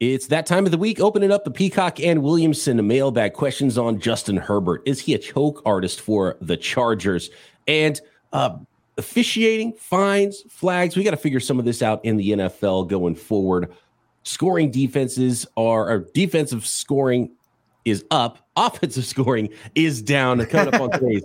It's that time of the week. Opening up the Peacock and Williamson mailbag questions on Justin Herbert. Is he a choke artist for the Chargers? And uh, officiating, fines, flags. We got to figure some of this out in the NFL going forward. Scoring defenses are, or defensive scoring is up. Offensive scoring is down. Coming up on today's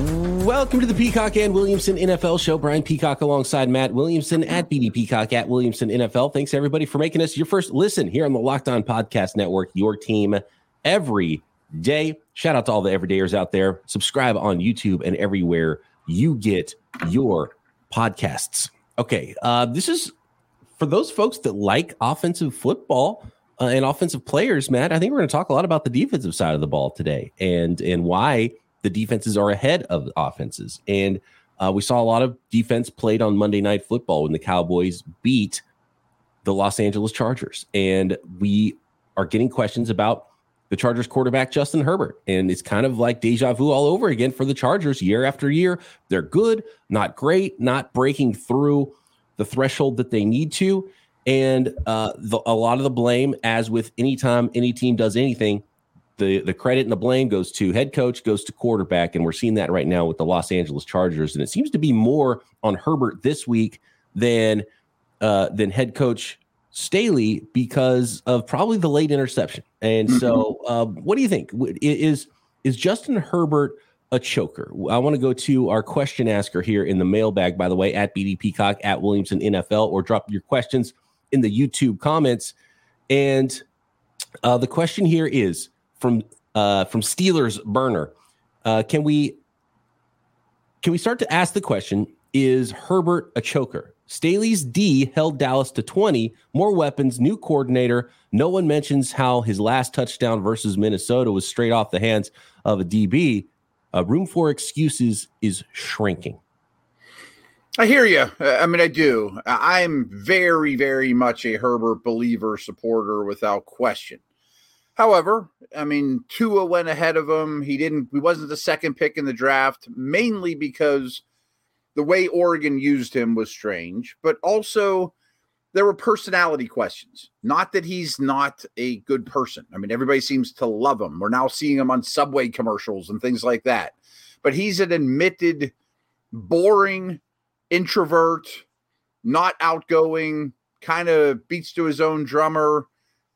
Welcome to the Peacock and Williamson NFL show. Brian Peacock alongside Matt Williamson at BD Peacock at Williamson NFL. Thanks everybody for making us your first listen here on the Locked On Podcast Network, your team every day. Shout out to all the everydayers out there. Subscribe on YouTube and everywhere you get your podcasts. Okay, uh, this is for those folks that like offensive football uh, and offensive players. Matt, I think we're going to talk a lot about the defensive side of the ball today and and why the defenses are ahead of offenses. And uh, we saw a lot of defense played on Monday Night Football when the Cowboys beat the Los Angeles Chargers. And we are getting questions about the Chargers quarterback, Justin Herbert. And it's kind of like deja vu all over again for the Chargers year after year. They're good, not great, not breaking through the threshold that they need to. And uh, the, a lot of the blame, as with any time any team does anything, the the credit and the blame goes to head coach, goes to quarterback, and we're seeing that right now with the Los Angeles Chargers. And it seems to be more on Herbert this week than uh, than head coach Staley because of probably the late interception. And mm-hmm. so, uh, what do you think? Is is Justin Herbert a choker? I want to go to our question asker here in the mailbag. By the way, at BD Peacock at Williamson NFL, or drop your questions in the YouTube comments. And uh, the question here is from uh, from Steelers burner. Uh, can we can we start to ask the question: Is Herbert a choker? Staley's D held Dallas to 20, more weapons, new coordinator. No one mentions how his last touchdown versus Minnesota was straight off the hands of a DB. Uh, room for excuses is shrinking. I hear you. I mean, I do. I'm very, very much a Herbert believer, supporter without question. However, I mean, Tua went ahead of him. He didn't. He wasn't the second pick in the draft, mainly because the way Oregon used him was strange, but also there were personality questions. Not that he's not a good person. I mean, everybody seems to love him. We're now seeing him on subway commercials and things like that. But he's an admitted boring introvert, not outgoing, kind of beats to his own drummer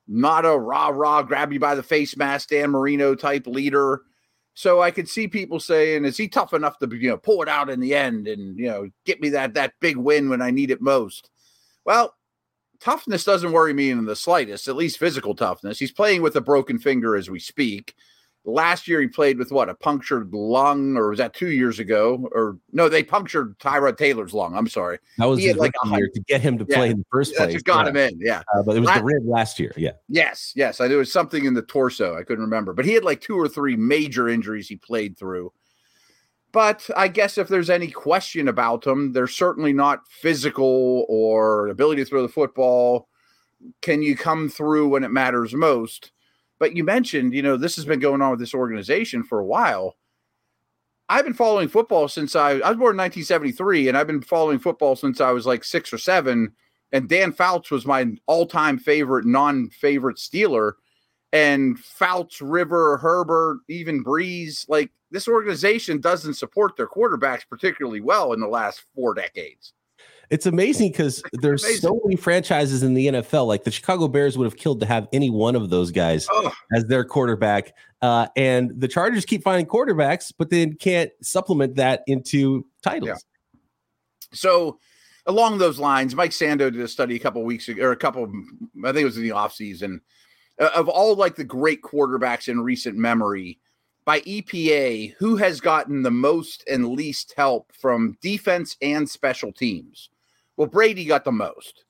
not a rah rah, grab you by the face mask, Dan Marino type leader. So I could see people saying, "Is he tough enough to you know pull it out in the end and you know get me that that big win when I need it most?" Well, toughness doesn't worry me in the slightest. At least physical toughness. He's playing with a broken finger as we speak. Last year he played with what a punctured lung, or was that two years ago? Or no, they punctured Tyrod Taylor's lung. I'm sorry. That was like a year to get him to play yeah, in the first place. Just got yeah. him in, yeah. Uh, but it was last, the rib last year, yeah. Yes, yes. I, there was something in the torso. I couldn't remember, but he had like two or three major injuries he played through. But I guess if there's any question about him, they're certainly not physical or ability to throw the football. Can you come through when it matters most? But you mentioned, you know, this has been going on with this organization for a while. I've been following football since I, I was born in 1973, and I've been following football since I was like six or seven. And Dan Fouts was my all-time favorite, non-favorite Steeler. And Fouts, Rivers, Herbert, even Brees, like this organization doesn't support their quarterbacks particularly well in the last four decades. It's amazing because there's amazing. so many franchises in the NFL. Like the Chicago Bears would have killed to have any one of those guys oh. as their quarterback. Uh, and the Chargers keep finding quarterbacks, but then can't supplement that into titles. Yeah. So, along those lines, Mike Sando did a study a couple weeks ago, or a couple, I think it was in the offseason, uh, of all like the great quarterbacks in recent memory by EPA, who has gotten the most and least help from defense and special teams? Well, Brady got the most.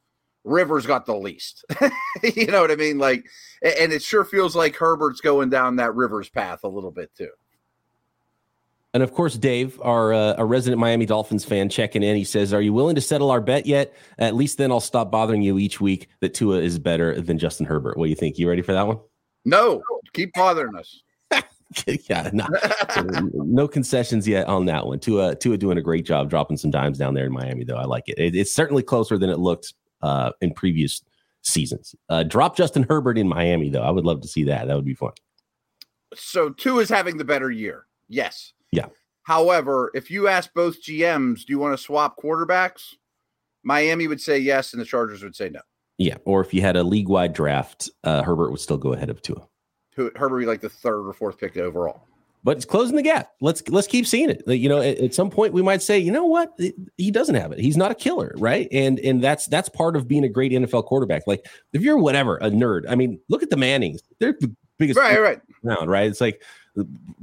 Rivers got the least. you know what I mean? Like, and it sure feels like Herbert's going down that Rivers path a little bit too. And of course, Dave, our uh, a resident Miami Dolphins fan, checking in. He says, "Are you willing to settle our bet yet? At least then I'll stop bothering you each week that Tua is better than Justin Herbert. What do you think? You ready for that one? No, keep bothering us. yeah, no, no concessions yet on that one. Tua, Tua doing a great job dropping some dimes down there in Miami, though. I like it. it it's certainly closer than it looked uh, in previous seasons. Uh, drop Justin Herbert in Miami, though. I would love to see that. That would be fun. So Tua is having the better year. Yes. Yeah. However, if you ask both GMs, do you want to swap quarterbacks? Miami would say yes, and the Chargers would say no. Yeah. Or if you had a league wide draft, uh, Herbert would still go ahead of Tua. Herbert would be like the third or fourth pick overall. But it's closing the gap. Let's let's keep seeing it. You know, at, at some point we might say, you know what, he doesn't have it. He's not a killer, right? And and that's that's part of being a great NFL quarterback. Like if you're whatever a nerd, I mean, look at the Mannings. They're the biggest right, right. around, right? It's like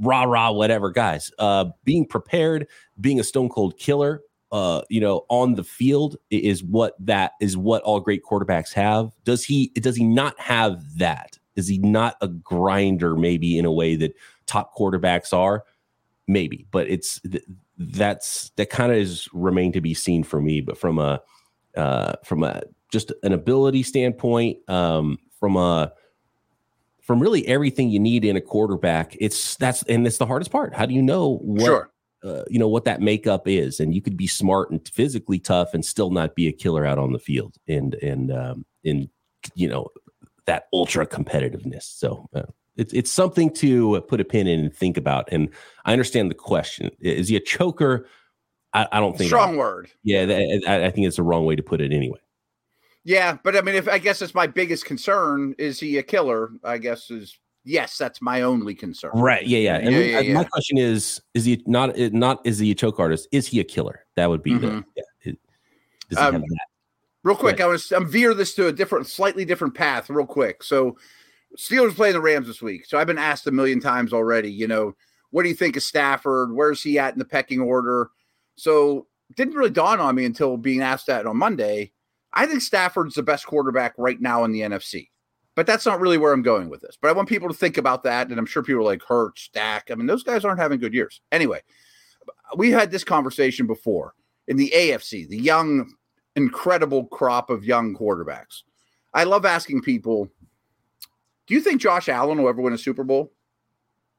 rah rah whatever guys uh being prepared being a stone cold killer uh you know on the field is what that is what all great quarterbacks have does he does he not have that is he not a grinder maybe in a way that top quarterbacks are maybe but it's that's that kind of is remain to be seen for me but from a uh from a just an ability standpoint um from a from really everything you need in a quarterback. It's that's and it's the hardest part. How do you know what sure. uh, you know what that makeup is? And you could be smart and physically tough and still not be a killer out on the field and and um, in you know that ultra competitiveness. So. Uh, it's it's something to put a pin in and think about. And I understand the question: Is he a choker? I, I don't think strong word. Yeah, I, I think it's the wrong way to put it anyway. Yeah, but I mean, if I guess it's my biggest concern, is he a killer? I guess is yes, that's my only concern. Right. Yeah. Yeah. And yeah, yeah, yeah. my question is: Is he not? Not is he a choke artist? Is he a killer? That would be mm-hmm. the. Yeah. Does he um, have that? Real quick, I want to I'm veer this to a different, slightly different path. Real quick, so Steelers playing the Rams this week. So I've been asked a million times already. You know, what do you think of Stafford? Where's he at in the pecking order? So didn't really dawn on me until being asked that on Monday. I think Stafford's the best quarterback right now in the NFC. But that's not really where I'm going with this. But I want people to think about that. And I'm sure people are like Hurts, Dak. I mean, those guys aren't having good years. Anyway, we had this conversation before in the AFC, the young, incredible crop of young quarterbacks. I love asking people, do you think Josh Allen will ever win a Super Bowl?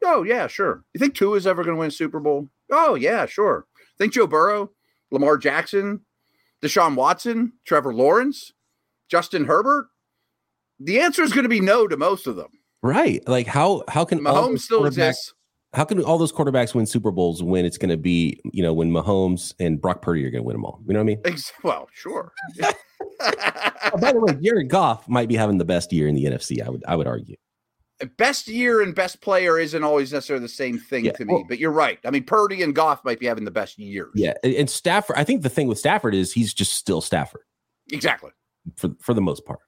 Oh, yeah, sure. You think Tua is ever going to win a Super Bowl? Oh, yeah, sure. Think Joe Burrow, Lamar Jackson, Deshaun Watson, Trevor Lawrence, Justin Herbert? The answer is going to be no to most of them. Right. Like how how can Mahomes still exists? How can all those quarterbacks win Super Bowls when it's going to be, you know, when Mahomes and Brock Purdy are going to win them all? You know what I mean? Well, sure. oh, by the way, Jared Goff might be having the best year in the NFC. I would I would argue best year and best player isn't always necessarily the same thing yeah. to me, well, but you're right. I mean, Purdy and Goff might be having the best years. Yeah, and Stafford. I think the thing with Stafford is he's just still Stafford. Exactly. For for the most part.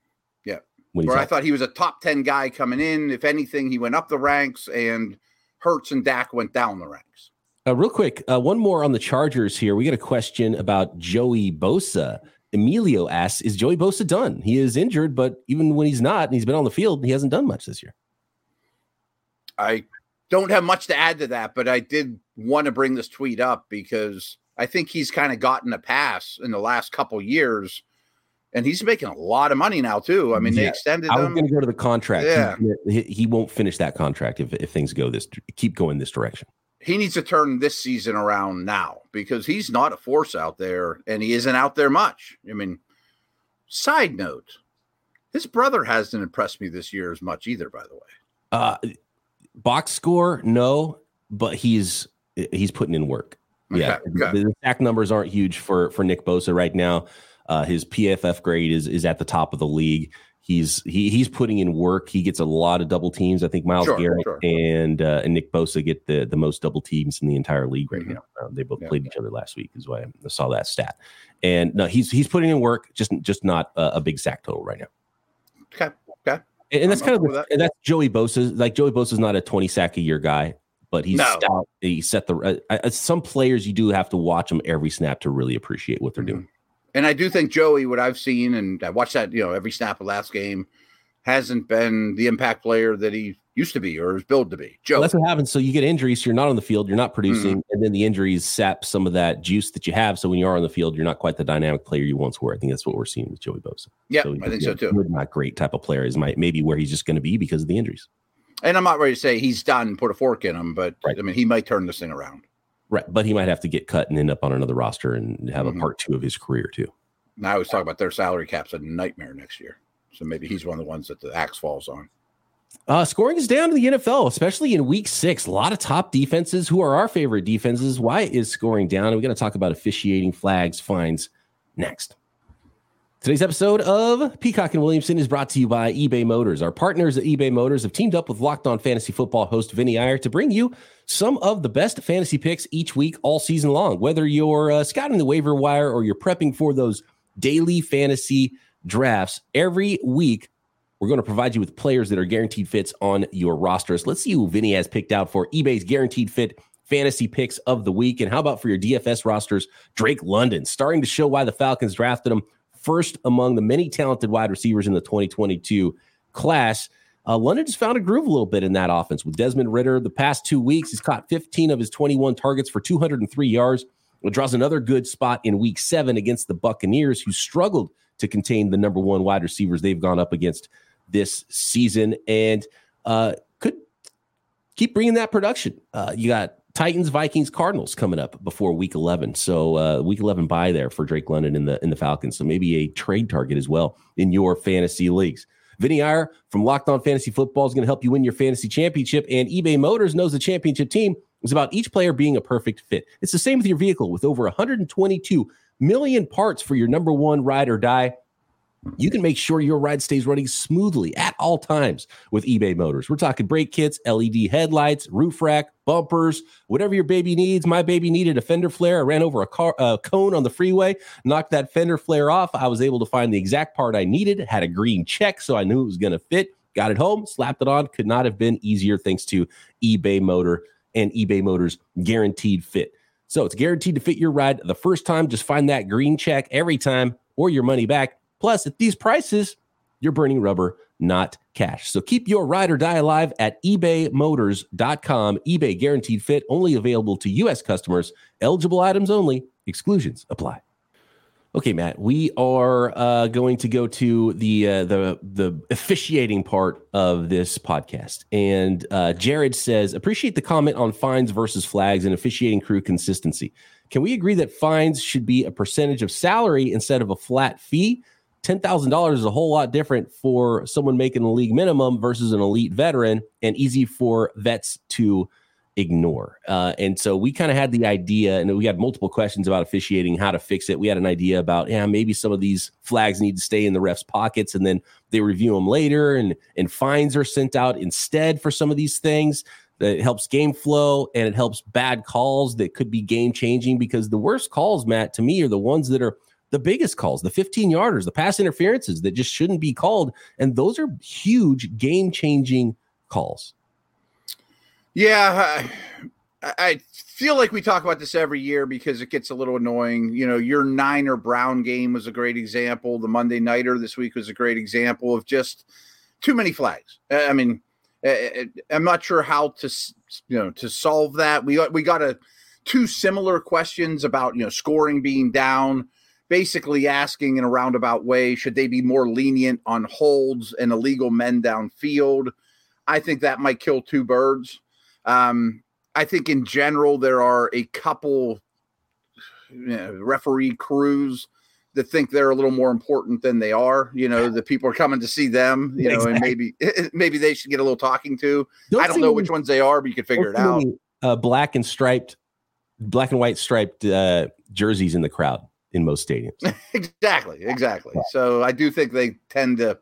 Yeah. Where I thought he was a top ten guy coming in. If anything, he went up the ranks, and Hurts and Dak went down the ranks. Uh, real quick, uh, one more on the Chargers here. We got a question about Joey Bosa. Emilio asks, "Is Joey Bosa done? He is injured, but even when he's not, and he's been on the field, he hasn't done much this year." I don't have much to add to that, but I did want to bring this tweet up because I think he's kind of gotten a pass in the last couple years. And he's making a lot of money now too. I mean, yeah. they extended. I was going to go to the contract. Yeah, he, he, won't finish that contract if, if things go this keep going this direction. He needs to turn this season around now because he's not a force out there, and he isn't out there much. I mean, side note, his brother hasn't impressed me this year as much either. By the way, uh, box score, no, but he's he's putting in work. Okay, yeah, okay. the sack numbers aren't huge for for Nick Bosa right now. Uh, his PFF grade is is at the top of the league. He's he he's putting in work. He gets a lot of double teams. I think Myles sure, Garrett sure. and uh, and Nick Bosa get the the most double teams in the entire league right mm-hmm. now. Uh, they both yeah, played each other last week, is why I saw that stat. And no, he's he's putting in work, just just not a, a big sack total right now. Okay, okay. And that's kind of that. and that's Joey Bosa. Like Joey Bosa is not a twenty sack a year guy, but he's no. stout. He set the uh, uh, some players you do have to watch them every snap to really appreciate what they're mm-hmm. doing. And I do think Joey, what I've seen, and I watched that, you know, every snap of last game, hasn't been the impact player that he used to be or is billed to be. Joe. Well, that's what happens. So you get injuries, so you're not on the field, you're not producing, mm-hmm. and then the injuries sap some of that juice that you have. So when you are on the field, you're not quite the dynamic player you once were. I think that's what we're seeing with Joey Bosa. Yeah, so I think so too. Not great type of player is might maybe where he's just going to be because of the injuries. And I'm not ready to say he's done, put a fork in him, but right. I mean he might turn this thing around. Right, but he might have to get cut and end up on another roster and have mm-hmm. a part two of his career too. Now I always talk about their salary cap's a nightmare next year. So maybe he's one of the ones that the axe falls on. Uh, scoring is down in the NFL, especially in week six. A lot of top defenses who are our favorite defenses. Why is scoring down? And we're going to talk about officiating flags, fines next. Today's episode of Peacock and Williamson is brought to you by eBay Motors. Our partners at eBay Motors have teamed up with Locked On Fantasy Football host Vinny Iyer to bring you some of the best fantasy picks each week, all season long. Whether you're uh, scouting the waiver wire or you're prepping for those daily fantasy drafts, every week we're going to provide you with players that are guaranteed fits on your rosters. Let's see who Vinny has picked out for eBay's guaranteed fit fantasy picks of the week. And how about for your DFS rosters, Drake London, starting to show why the Falcons drafted him first among the many talented wide receivers in the 2022 class. Uh, London just found a groove a little bit in that offense with Desmond Ridder. The past two weeks, he's caught 15 of his 21 targets for 203 yards. It draws another good spot in week seven against the Buccaneers, who struggled to contain the number one wide receivers they've gone up against this season and uh, could keep bringing that production. Uh, you got Titans, Vikings, Cardinals coming up before Week 11. So uh, Week 11 bye there for Drake London in the in the Falcons. So maybe a trade target as well in your fantasy leagues. Vinny Iyer from Locked On Fantasy Football is going to help you win your fantasy championship. And eBay Motors knows the championship team is about each player being a perfect fit. It's the same with your vehicle with over 122 million parts for your number one ride or die you can make sure your ride stays running smoothly at all times with eBay Motors. We're talking brake kits, LED headlights, roof rack, bumpers, whatever your baby needs. My baby needed a fender flare. I ran over a car a cone on the freeway, knocked that fender flare off. I was able to find the exact part I needed, had a green check, so I knew it was going to fit. Got it home, slapped it on. Could not have been easier thanks to eBay Motor and eBay Motors guaranteed fit. So it's guaranteed to fit your ride the first time. Just find that green check every time or your money back. Plus, at these prices, you're burning rubber, not cash. So keep your ride or die alive at ebaymotors.com. eBay guaranteed fit, only available to U.S. customers, eligible items only, exclusions apply. Okay, Matt, we are uh, going to go to the uh, the the officiating part of this podcast, and uh, Jared says appreciate the comment on fines versus flags and officiating crew consistency. Can we agree that fines should be a percentage of salary instead of a flat fee? $10,000 is a whole lot different for someone making the league minimum versus an elite veteran and easy for vets to ignore. Uh, and so we kind of had the idea, and we had multiple questions about officiating, how to fix it. We had an idea about, yeah, maybe some of these flags need to stay in the refs' pockets, and then they review them later, and and fines are sent out instead for some of these things. That helps game flow and it helps bad calls that could be game changing because the worst calls, Matt, to me, are the ones that are the biggest calls, the 15 yarders, the pass interferences that just shouldn't be called. And those are huge game changing calls. Yeah. I, I, feel like we talk about this every year because it gets a little annoying. You know, your Niner Brown game was a great example. The Monday Nighter this week was a great example of just too many flags. I mean, eh, eh, eh, I'm not sure how to, you know, to solve that. We got, we got a, two similar questions about, you know, scoring being down basically asking in a roundabout way should they be more lenient on holds and illegal men downfield? I think that might kill two birds. Um, I think in general, there are a couple you know, referee crews that think they're a little more important than they are. You know, the people are coming to see them. You know, and maybe maybe they should get a little talking to. Don't I don't know which ones they are, but you can figure it out. uh, black and striped, black and white striped uh, jerseys in the crowd in most stadiums. exactly, exactly. So I do think they tend to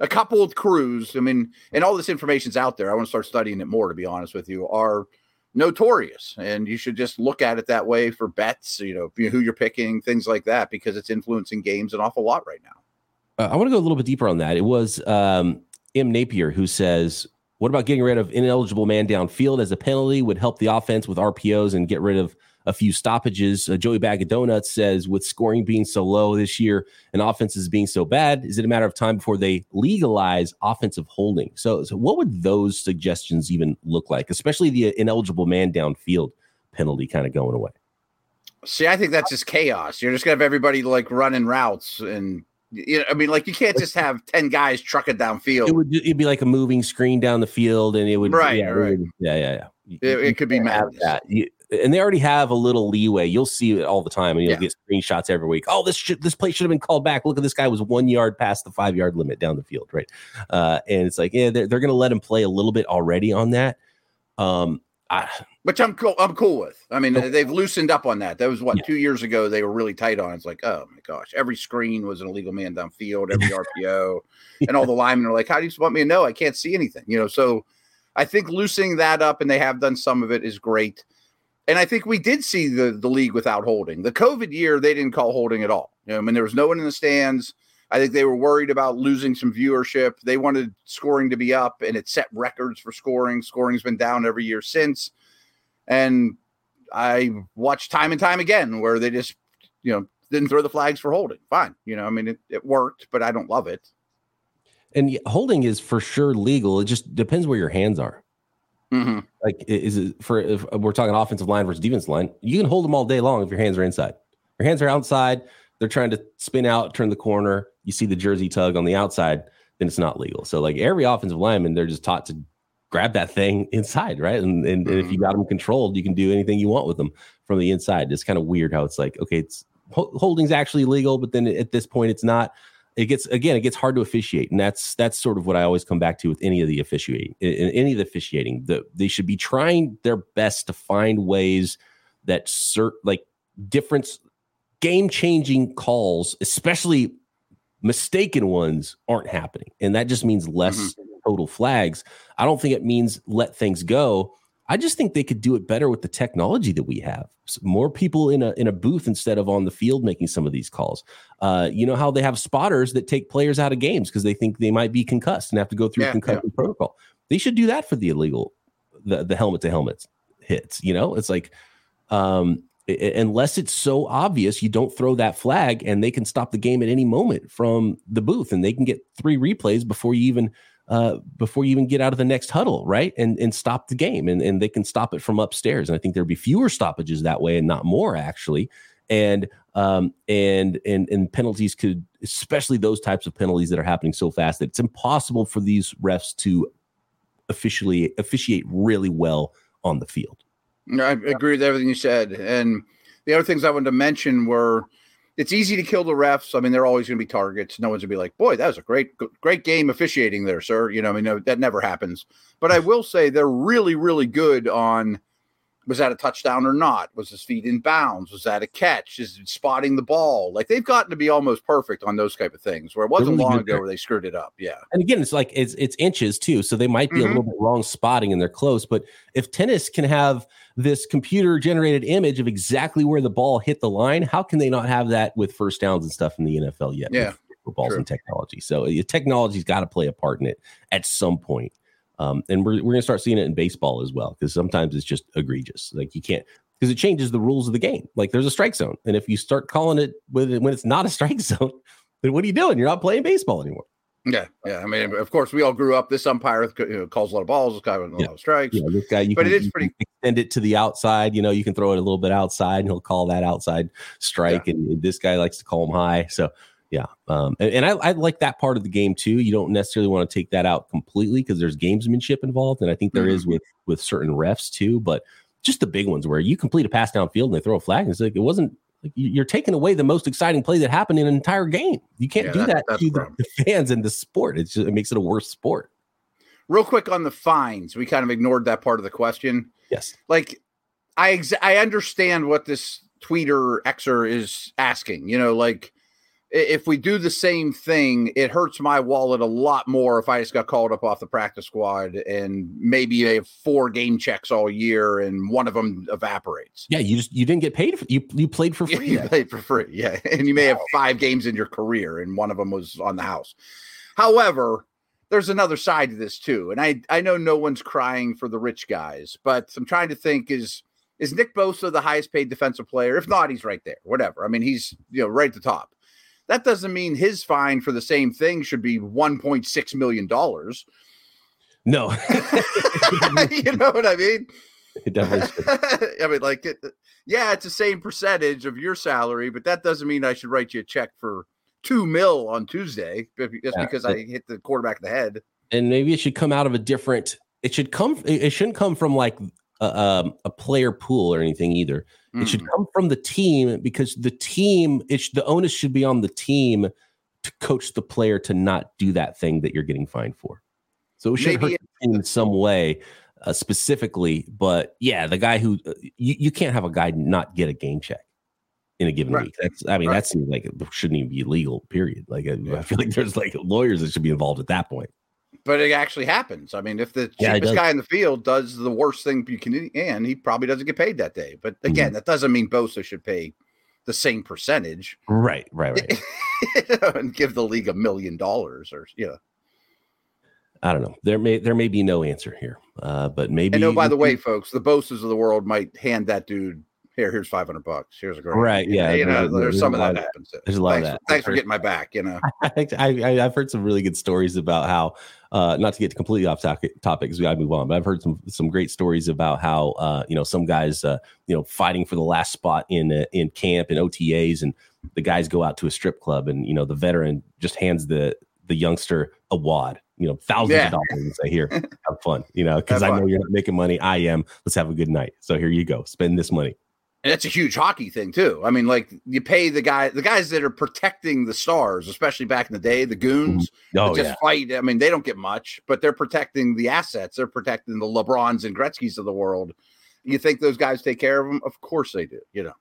a couple of crews. I mean, and all this information's out there. I want to start studying it more. To be honest with you, are notorious, and you should just look at it that way for bets. You know, who you're picking, things like that, because it's influencing games an awful lot right now. Uh, I want to go a little bit deeper on that. It was um, M. Napier who says, "What about getting rid of ineligible man downfield as a penalty would help the offense with RPOs and get rid of a few stoppages. Uh, Joey Bag of Donuts says, with scoring being so low this year and offenses being so bad, is it a matter of time before they legalize offensive holding? So, so what would those suggestions even look like, especially the ineligible man downfield penalty kind of going away? See, I think that's just chaos. You're just gonna have everybody like running routes and you know, I mean, like you can't just have ten guys trucking downfield. It would it'd be like a moving screen down the field, and it would right, yeah, right. Would, yeah, yeah, yeah. It, it could be mad. That. You, and they already have a little leeway. You'll see it all the time, and you'll Yeah. get screenshots every week. Oh, this should, this play should have been called back. Look at this guy was one yard past the five yard limit down the field, right? Uh, and it's like, yeah, they're, they're going to let him play a little bit already on that. Um, I, Which I'm cool. I'm cool with. I mean, Okay. they've loosened up on that. That was what Yeah. two years ago. They were really tight on. It's like, oh my gosh, every screen was an illegal man downfield, every RPO, and all the linemen are like, "How do you want me to know? I can't see anything." You know. So, I think loosening that up, and they have done some of it, is great. And I think we did see the the league without holding. The COVID year, they didn't call holding at all. You know, I mean, there was no one in the stands. I think they were worried about losing some viewership. They wanted scoring to be up, and it set records for scoring. Scoring's been down every year since. And I watched time and time again where they just, you know, didn't throw the flags for holding. Fine. You know, I mean, it, it worked, but I don't love it. and holding is for sure legal. It just depends where your hands are. Mm-hmm. Like, is it for if we're talking offensive line versus defensive line? You can hold them all day long if your hands are inside. Your hands are outside. They're trying to spin out, turn the corner. You see the jersey tug on the outside, then it's not legal. So, like every offensive lineman, they're just taught to grab that thing inside, right? And and, and if you got them controlled, you can do anything you want with them from the inside. It's kind of weird how it's like, okay, it's ho- holding's actually legal, but then at this point, it's not. It gets again, it gets hard to officiate, and that's that's sort of what I always come back to with any of the officiating. In, any of the officiating, the, they should be trying their best to find ways that cert like difference game changing calls, especially mistaken ones, aren't happening, and that just means less mm-hmm. total flags. I don't think it means let things go. I just think they could do it better with the technology that we have. More people in a in a booth instead of on the field making some of these calls. Uh, you know how they have spotters that take players out of games because they think they might be concussed and have to go through Yeah, concussion protocol. They should do that for the illegal, the the helmet to helmet hits. You know, it's like um, unless it's so obvious, you don't throw that flag, and they can stop the game at any moment from the booth, and they can get three replays before you even uh, before you even get out of the next huddle, right? And and stop the game, and and they can stop it from upstairs. And I think there'd be fewer stoppages that way, and not more actually. And um and and and penalties could, especially those types of penalties that are happening so fast that it's impossible for these refs to officially officiate really well on the field. I agree with everything you said. And the other things I wanted to mention were it's easy to kill the refs. I mean, they're always going to be targets. No one's going to be like, boy, that was a great, great game officiating there, sir. You know, I mean, no, that never happens. But I will say they're really, really good on was that a touchdown or not? Was his feet in bounds? Was that a catch? Is it spotting the ball? Like they've gotten to be almost perfect on those type of things where it wasn't really long ago there. where they screwed it up. Yeah. and again, it's like it's it's inches too, so they might be a Mhm. little bit wrong spotting and they're close. But if tennis can have this computer generated image of exactly where the ball hit the line, how can they not have that with first downs and stuff in the NFL yet? Yeah, footballs true. and technology. So uh, technology's got to play a part in it at some point. Um, and we're we're gonna start seeing it in baseball as well because sometimes it's just egregious. Like you can't because it changes the rules of the game. Like there's a strike zone, and if you start calling it when when it's not a strike zone, then what are you doing? You're not playing baseball anymore. Yeah. Yeah. I mean, of course, we all grew up. This umpire you know, calls a lot of balls, this guy with a lot of strikes. know, this guy, you But can, it is pretty- extend it to the outside. You know, you can throw it a little bit outside, and he'll call that outside strike. And this guy likes to call him high. So, yeah, um, and, and I, I like that part of the game too. You don't necessarily want to take that out completely because there's gamesmanship involved, and I think there is Mm-hmm. with with certain refs too. But just the big ones where you complete a pass downfield and they throw a flag, and it's like it wasn't. Like you- you're taking away the most exciting play that happened in an entire game. You can't Yeah, do that- that to the the, fans and the sport. It's just, it makes it a worse sport. Real quick on the fines, we kind of ignored that part of the question. Yes. Like, I ex- I understand what this tweeter Xer is asking. You know, like if we do the same thing, it hurts my wallet a lot more if I just got called up off the practice squad and maybe they have four game checks all year and one of them evaporates. Yeah, you just you didn't get paid. For, you you played for free. you played for free, yeah, and you may have five games in your career, and one of them was on the house. However, there's another side to this too, and I I know no one's crying for the rich guys, but I'm trying to think is is Nick Bosa the highest paid defensive player? If not, he's right there. Whatever. I mean, he's you know right at the top. That doesn't mean his fine for the same thing should be 1.6 million dollars. No, you know what I mean. It definitely I mean, like, it, yeah, it's the same percentage of your salary, but that doesn't mean I should write you a check for two mil on Tuesday just yeah, because I hit the quarterback in the head. And maybe it should come out of a different. It should come. It shouldn't come from like a, um, a player pool or anything either. Mm. It should mm. come from the team because the team. Sh- the onus should be on the team to coach the player to not do that thing that you're getting fined for. So it should Maybe hurt in some way uh, specifically. But yeah, the guy who uh, you, you can't have a guy not get a game check in a given right. week. That's I mean right. that seems like it shouldn't even be legal. Period. Like I. I, feel like there's like lawyers that should be involved at that point. But it actually happens. I mean, if the yeah, cheapest guy in the field does the worst thing you can, and he probably doesn't get paid that day. But again, mm-hmm. that doesn't mean Bosa should pay the same percentage. Right. Right. Right. and give the league a million dollars, or you know. I don't know. There may there may be no answer here, uh, but maybe. And oh, by the way, folks, the Bosas of the world might hand that dude here. Here's five hundred bucks. Here's a great. Right. Yeah. You know, there's, there's some of that happens. There's a lot thanks, of that. Thanks for getting my back. You know, I, I I've heard some really good stories about how. Uh, not to get completely off topic, topics, we gotta move on. But I've heard some some great stories about how uh, you know some guys uh, you know fighting for the last spot in uh, in camp and OTAs, and the guys go out to a strip club, and you know the veteran just hands the the youngster a wad you know, thousands yeah. of dollars and say, here, have fun, you know, because I know you're not making money. I am. Let's have a good night. So here you go. Spend this money. And it's a huge hockey thing too. I mean, like you pay the guy, the guys that are protecting the stars, especially back in the day, the goons mm-hmm. oh, just yeah. fight. I mean, they don't get much, but they're protecting the assets. They're protecting the LeBrons and Gretzky's of the world. You think those guys take care of them? Of course they do. You know.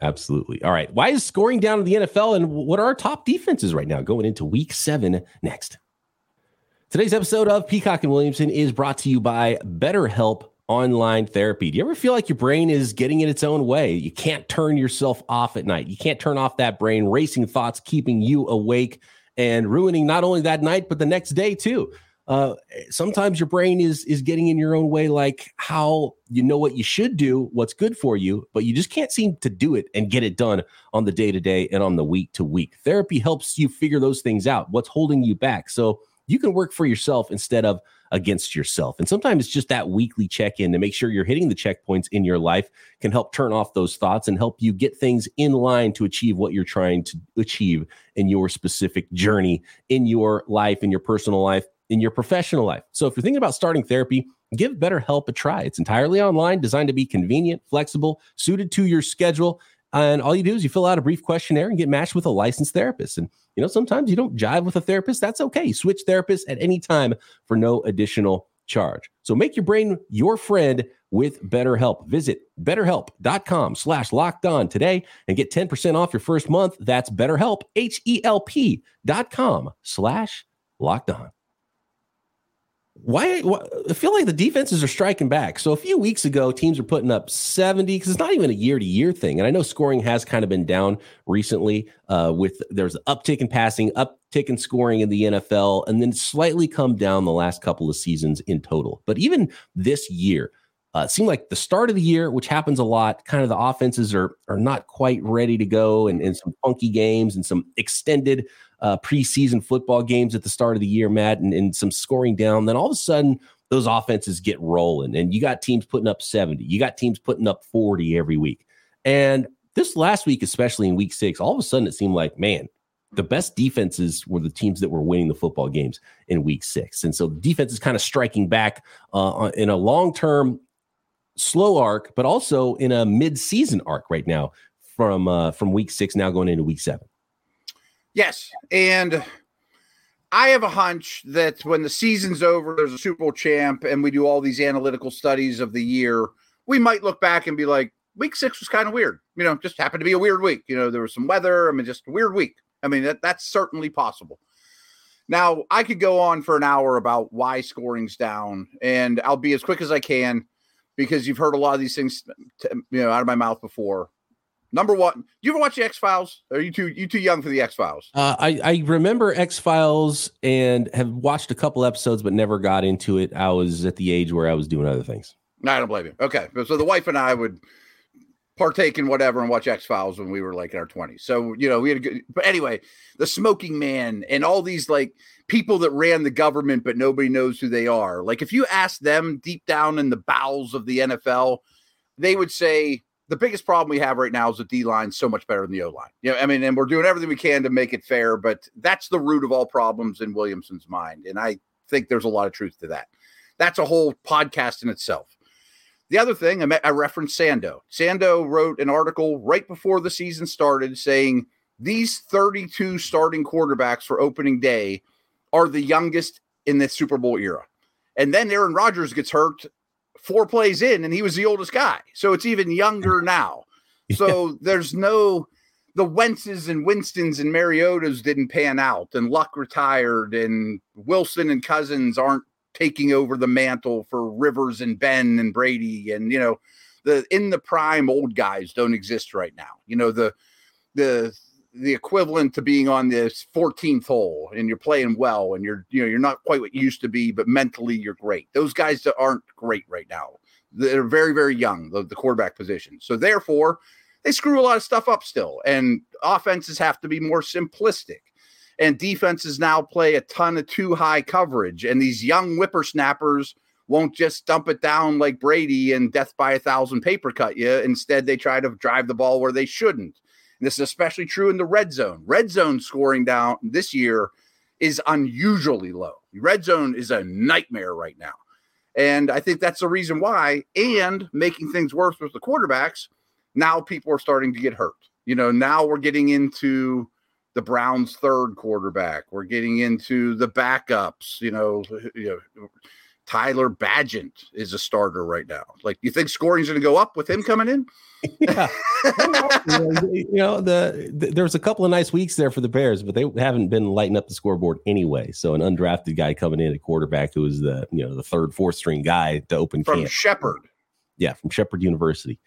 Absolutely. All right. Why is scoring down in the NFL, and what are our top defenses right now going into Week Seven next? Today's episode of Peacock and Williamson is brought to you by BetterHelp Online Therapy. Do you ever feel like your brain is getting in its own way? You can't turn yourself off at night. You can't turn off that brain, racing thoughts, keeping you awake and ruining not only that night, but the next day too. Uh, sometimes your brain is is getting in your own way, like how you know what you should do, what's good for you, but you just can't seem to do it and get it done on the day to day and on the week to week. Therapy helps you figure those things out. What's holding you back? So you can work for yourself instead of against yourself. And sometimes just that weekly check in to make sure you're hitting the checkpoints in your life can help turn off those thoughts and help you get things in line to achieve what you're trying to achieve in your specific journey in your life, in your personal life, in your professional life. So if you're thinking about starting therapy, give BetterHelp a try. It's entirely online, designed to be convenient, flexible, suited to your schedule. And all you do is you fill out a brief questionnaire and get matched with a licensed therapist. And you know, sometimes you don't jive with a therapist. That's okay. Switch therapists at any time for no additional charge. So make your brain your friend with BetterHelp. Visit betterhelp.com slash locked on today and get 10% off your first month. That's betterhelp, H-E-L-P dot com slash locked on why, why, I feel like the defenses are striking back. So a few weeks ago, teams were putting up 70 because it's not even a year to year thing. And I know scoring has kind of been down recently uh, with there's an uptick in passing, uptick in scoring in the NFL, and then slightly come down the last couple of seasons in total. But even this year, uh, it seemed like the start of the year, which happens a lot, kind of the offenses are are not quite ready to go, and, and some funky games and some extended uh, preseason football games at the start of the year, Matt, and, and some scoring down. Then all of a sudden, those offenses get rolling, and you got teams putting up 70, you got teams putting up 40 every week. And this last week, especially in week six, all of a sudden it seemed like, man, the best defenses were the teams that were winning the football games in week six. And so the defense is kind of striking back uh, in a long term slow arc, but also in a mid season arc right now from uh, from week six now going into week seven. Yes. And I have a hunch that when the season's over, there's a Super Bowl champ, and we do all these analytical studies of the year, we might look back and be like, week six was kind of weird. You know, just happened to be a weird week. You know, there was some weather. I mean, just a weird week. I mean, that, that's certainly possible. Now, I could go on for an hour about why scoring's down, and I'll be as quick as I can because you've heard a lot of these things, you know, out of my mouth before. Number one, do you ever watch the X Files? Are you too you too young for the X Files? Uh, I I remember X Files and have watched a couple episodes, but never got into it. I was at the age where I was doing other things. I don't blame you. Okay, so the wife and I would partake in whatever and watch X Files when we were like in our 20s. So, you know, we had a good, but anyway, the smoking man and all these like people that ran the government, but nobody knows who they are. Like, if you ask them deep down in the bowels of the NFL, they would say the biggest problem we have right now is the D line so much better than the O line. You know, I mean, and we're doing everything we can to make it fair, but that's the root of all problems in Williamson's mind. And I think there's a lot of truth to that. That's a whole podcast in itself. The other thing I, met, I referenced Sando. Sando wrote an article right before the season started saying these 32 starting quarterbacks for opening day are the youngest in the Super Bowl era. And then Aaron Rodgers gets hurt four plays in, and he was the oldest guy. So it's even younger now. So there's no the Wentzes and Winstons and Mariotas didn't pan out, and Luck retired, and Wilson and Cousins aren't taking over the mantle for Rivers and Ben and Brady and you know the in the prime old guys don't exist right now. You know the the the equivalent to being on this 14th hole and you're playing well and you're you know you're not quite what you used to be but mentally you're great. Those guys that aren't great right now. They're very very young the, the quarterback position. So therefore they screw a lot of stuff up still and offenses have to be more simplistic and defenses now play a ton of too high coverage. And these young whippersnappers won't just dump it down like Brady and death by a thousand paper cut you. Instead, they try to drive the ball where they shouldn't. This is especially true in the red zone. Red zone scoring down this year is unusually low. Red zone is a nightmare right now. And I think that's the reason why. And making things worse with the quarterbacks, now people are starting to get hurt. You know, now we're getting into the Browns' third quarterback. We're getting into the backups. You know, you know Tyler Bagent is a starter right now. Like, you think scoring's going to go up with him coming in? yeah, you know the, the, there was a couple of nice weeks there for the Bears, but they haven't been lighting up the scoreboard anyway. So an undrafted guy coming in at quarterback who was the you know the third, fourth string guy to open from camp. Shepherd. Yeah, from Shepherd University.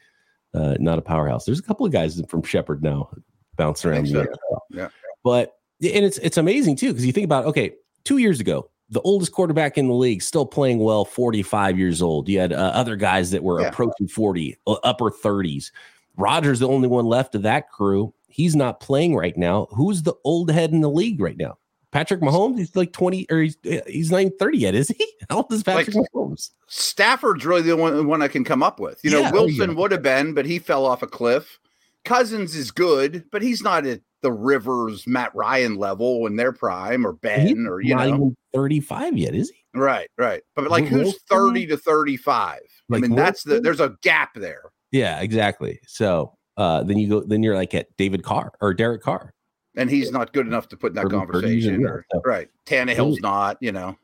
Uh, not a powerhouse. There's a couple of guys from Shepherd now bouncing around. So. Yeah. But and it's it's amazing too because you think about okay, two years ago, the oldest quarterback in the league still playing well, 45 years old. You had uh, other guys that were yeah. approaching 40, uh, upper 30s. Rodgers, the only one left of that crew. He's not playing right now. Who's the old head in the league right now? Patrick Mahomes, he's like 20 or he's he's not even 30 yet, is he? How old is Patrick like, Mahomes? Stafford's really the one, one I can come up with. You know, yeah, Wilson yeah. would have been, but he fell off a cliff. Cousins is good, but he's not at the Rivers, Matt Ryan level in their prime, or Ben, he's or you know, 35 yet, is he? Right, right. But like, who's 30 to 35? Like, I mean, that's the there's a gap there. Yeah, exactly. So uh, then you go, then you're like at David Carr or Derek Carr, and he's not good enough to put in that conversation. Or. Right, Tannehill's not. You know,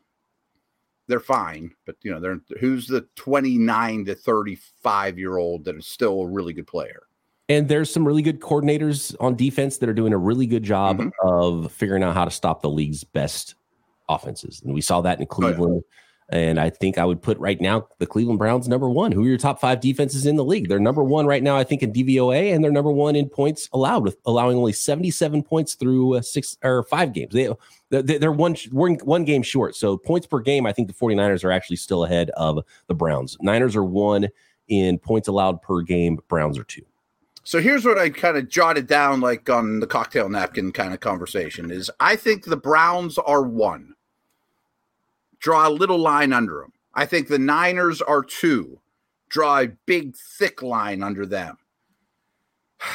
they're fine, but you know, they're who's the 29 to 35 year old that is still a really good player. And there's some really good coordinators on defense that are doing a really good job mm-hmm. of figuring out how to stop the league's best offenses. And we saw that in Cleveland. And I think I would put right now the Cleveland Browns number one. Who are your top five defenses in the league? They're number one right now, I think, in DVOA, and they're number one in points allowed, with allowing only 77 points through uh, six or five games. They, they're one, one game short. So points per game, I think the 49ers are actually still ahead of the Browns. Niners are one in points allowed per game, Browns are two. So here's what I kind of jotted down, like on the cocktail napkin kind of conversation: is I think the Browns are one. Draw a little line under them. I think the Niners are two. Draw a big thick line under them.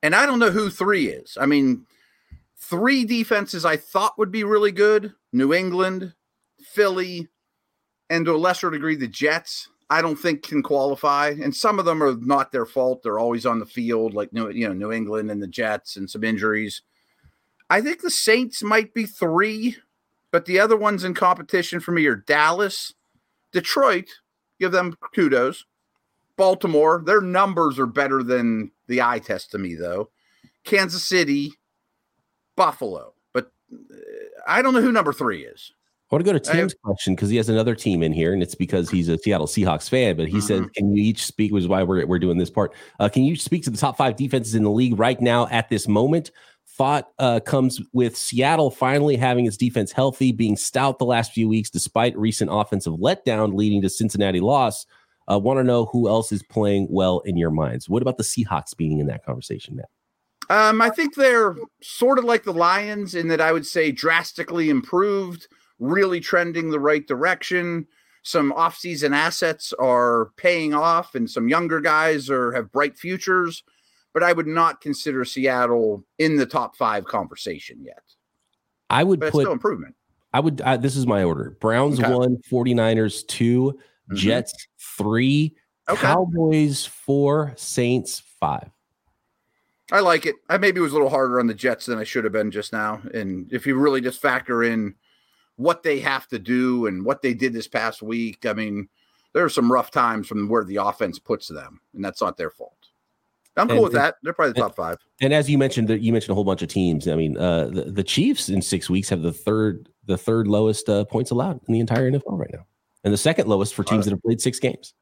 And I don't know who three is. I mean, three defenses I thought would be really good: New England, Philly, and to a lesser degree the Jets. I don't think can qualify, and some of them are not their fault. They're always on the field, like New, you know, New England and the Jets, and some injuries. I think the Saints might be three, but the other ones in competition for me are Dallas, Detroit. Give them kudos. Baltimore, their numbers are better than the eye test to me, though. Kansas City, Buffalo, but uh, I don't know who number three is. I want to go to Tim's have, question because he has another team in here, and it's because he's a Seattle Seahawks fan. But he mm-hmm. says, "Can you each speak?" Which is why we're we're doing this part. Uh, can you speak to the top five defenses in the league right now at this moment? Thought uh, comes with Seattle finally having its defense healthy, being stout the last few weeks despite recent offensive letdown leading to Cincinnati loss. Uh, Want to know who else is playing well in your minds? What about the Seahawks being in that conversation, Matt? Um, I think they're sort of like the Lions in that I would say drastically improved, really trending the right direction. Some offseason assets are paying off, and some younger guys are have bright futures. But I would not consider Seattle in the top five conversation yet. I would But put still improvement. I would. Uh, this is my order: Browns Okay. one, 49ers 2 Mhm. Jets three, Okay. Cowboys four, Saints five. I like it. I maybe was a little harder on the Jets than I should have been just now. And if you really just factor in what they have to do and what they did this past week, I mean, there are some rough times from where the offense puts them, and that's not their fault. I'm cool And- with that. They're probably the top five. And as you mentioned, you mentioned a whole bunch of teams. I mean, uh, the, the Chiefs in six weeks have the third the third lowest uh, points allowed in the entire NFL right now, and the second lowest for teams that have played six games.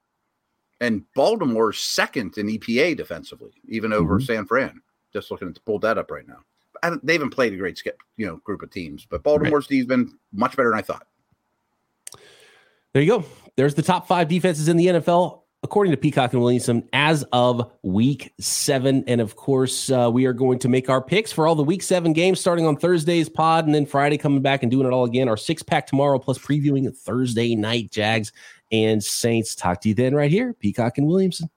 And Baltimore's second in EPA defensively, even over Mhm. San Fran. Just looking to pull that up right now. I don't, they haven't played a great skip, you know, group of teams, but Baltimore's team's been much better than I thought. There you go. There's the top five defenses in the NFL, according to Peacock and Williamson, as of week seven. And of course, uh, we are going to make our picks for all the week seven games starting on Thursday's pod and then Friday coming back and doing it all again. Our six pack tomorrow, plus previewing Thursday night Jags and Saints. Talk to you then, right here, Peacock and Williamson.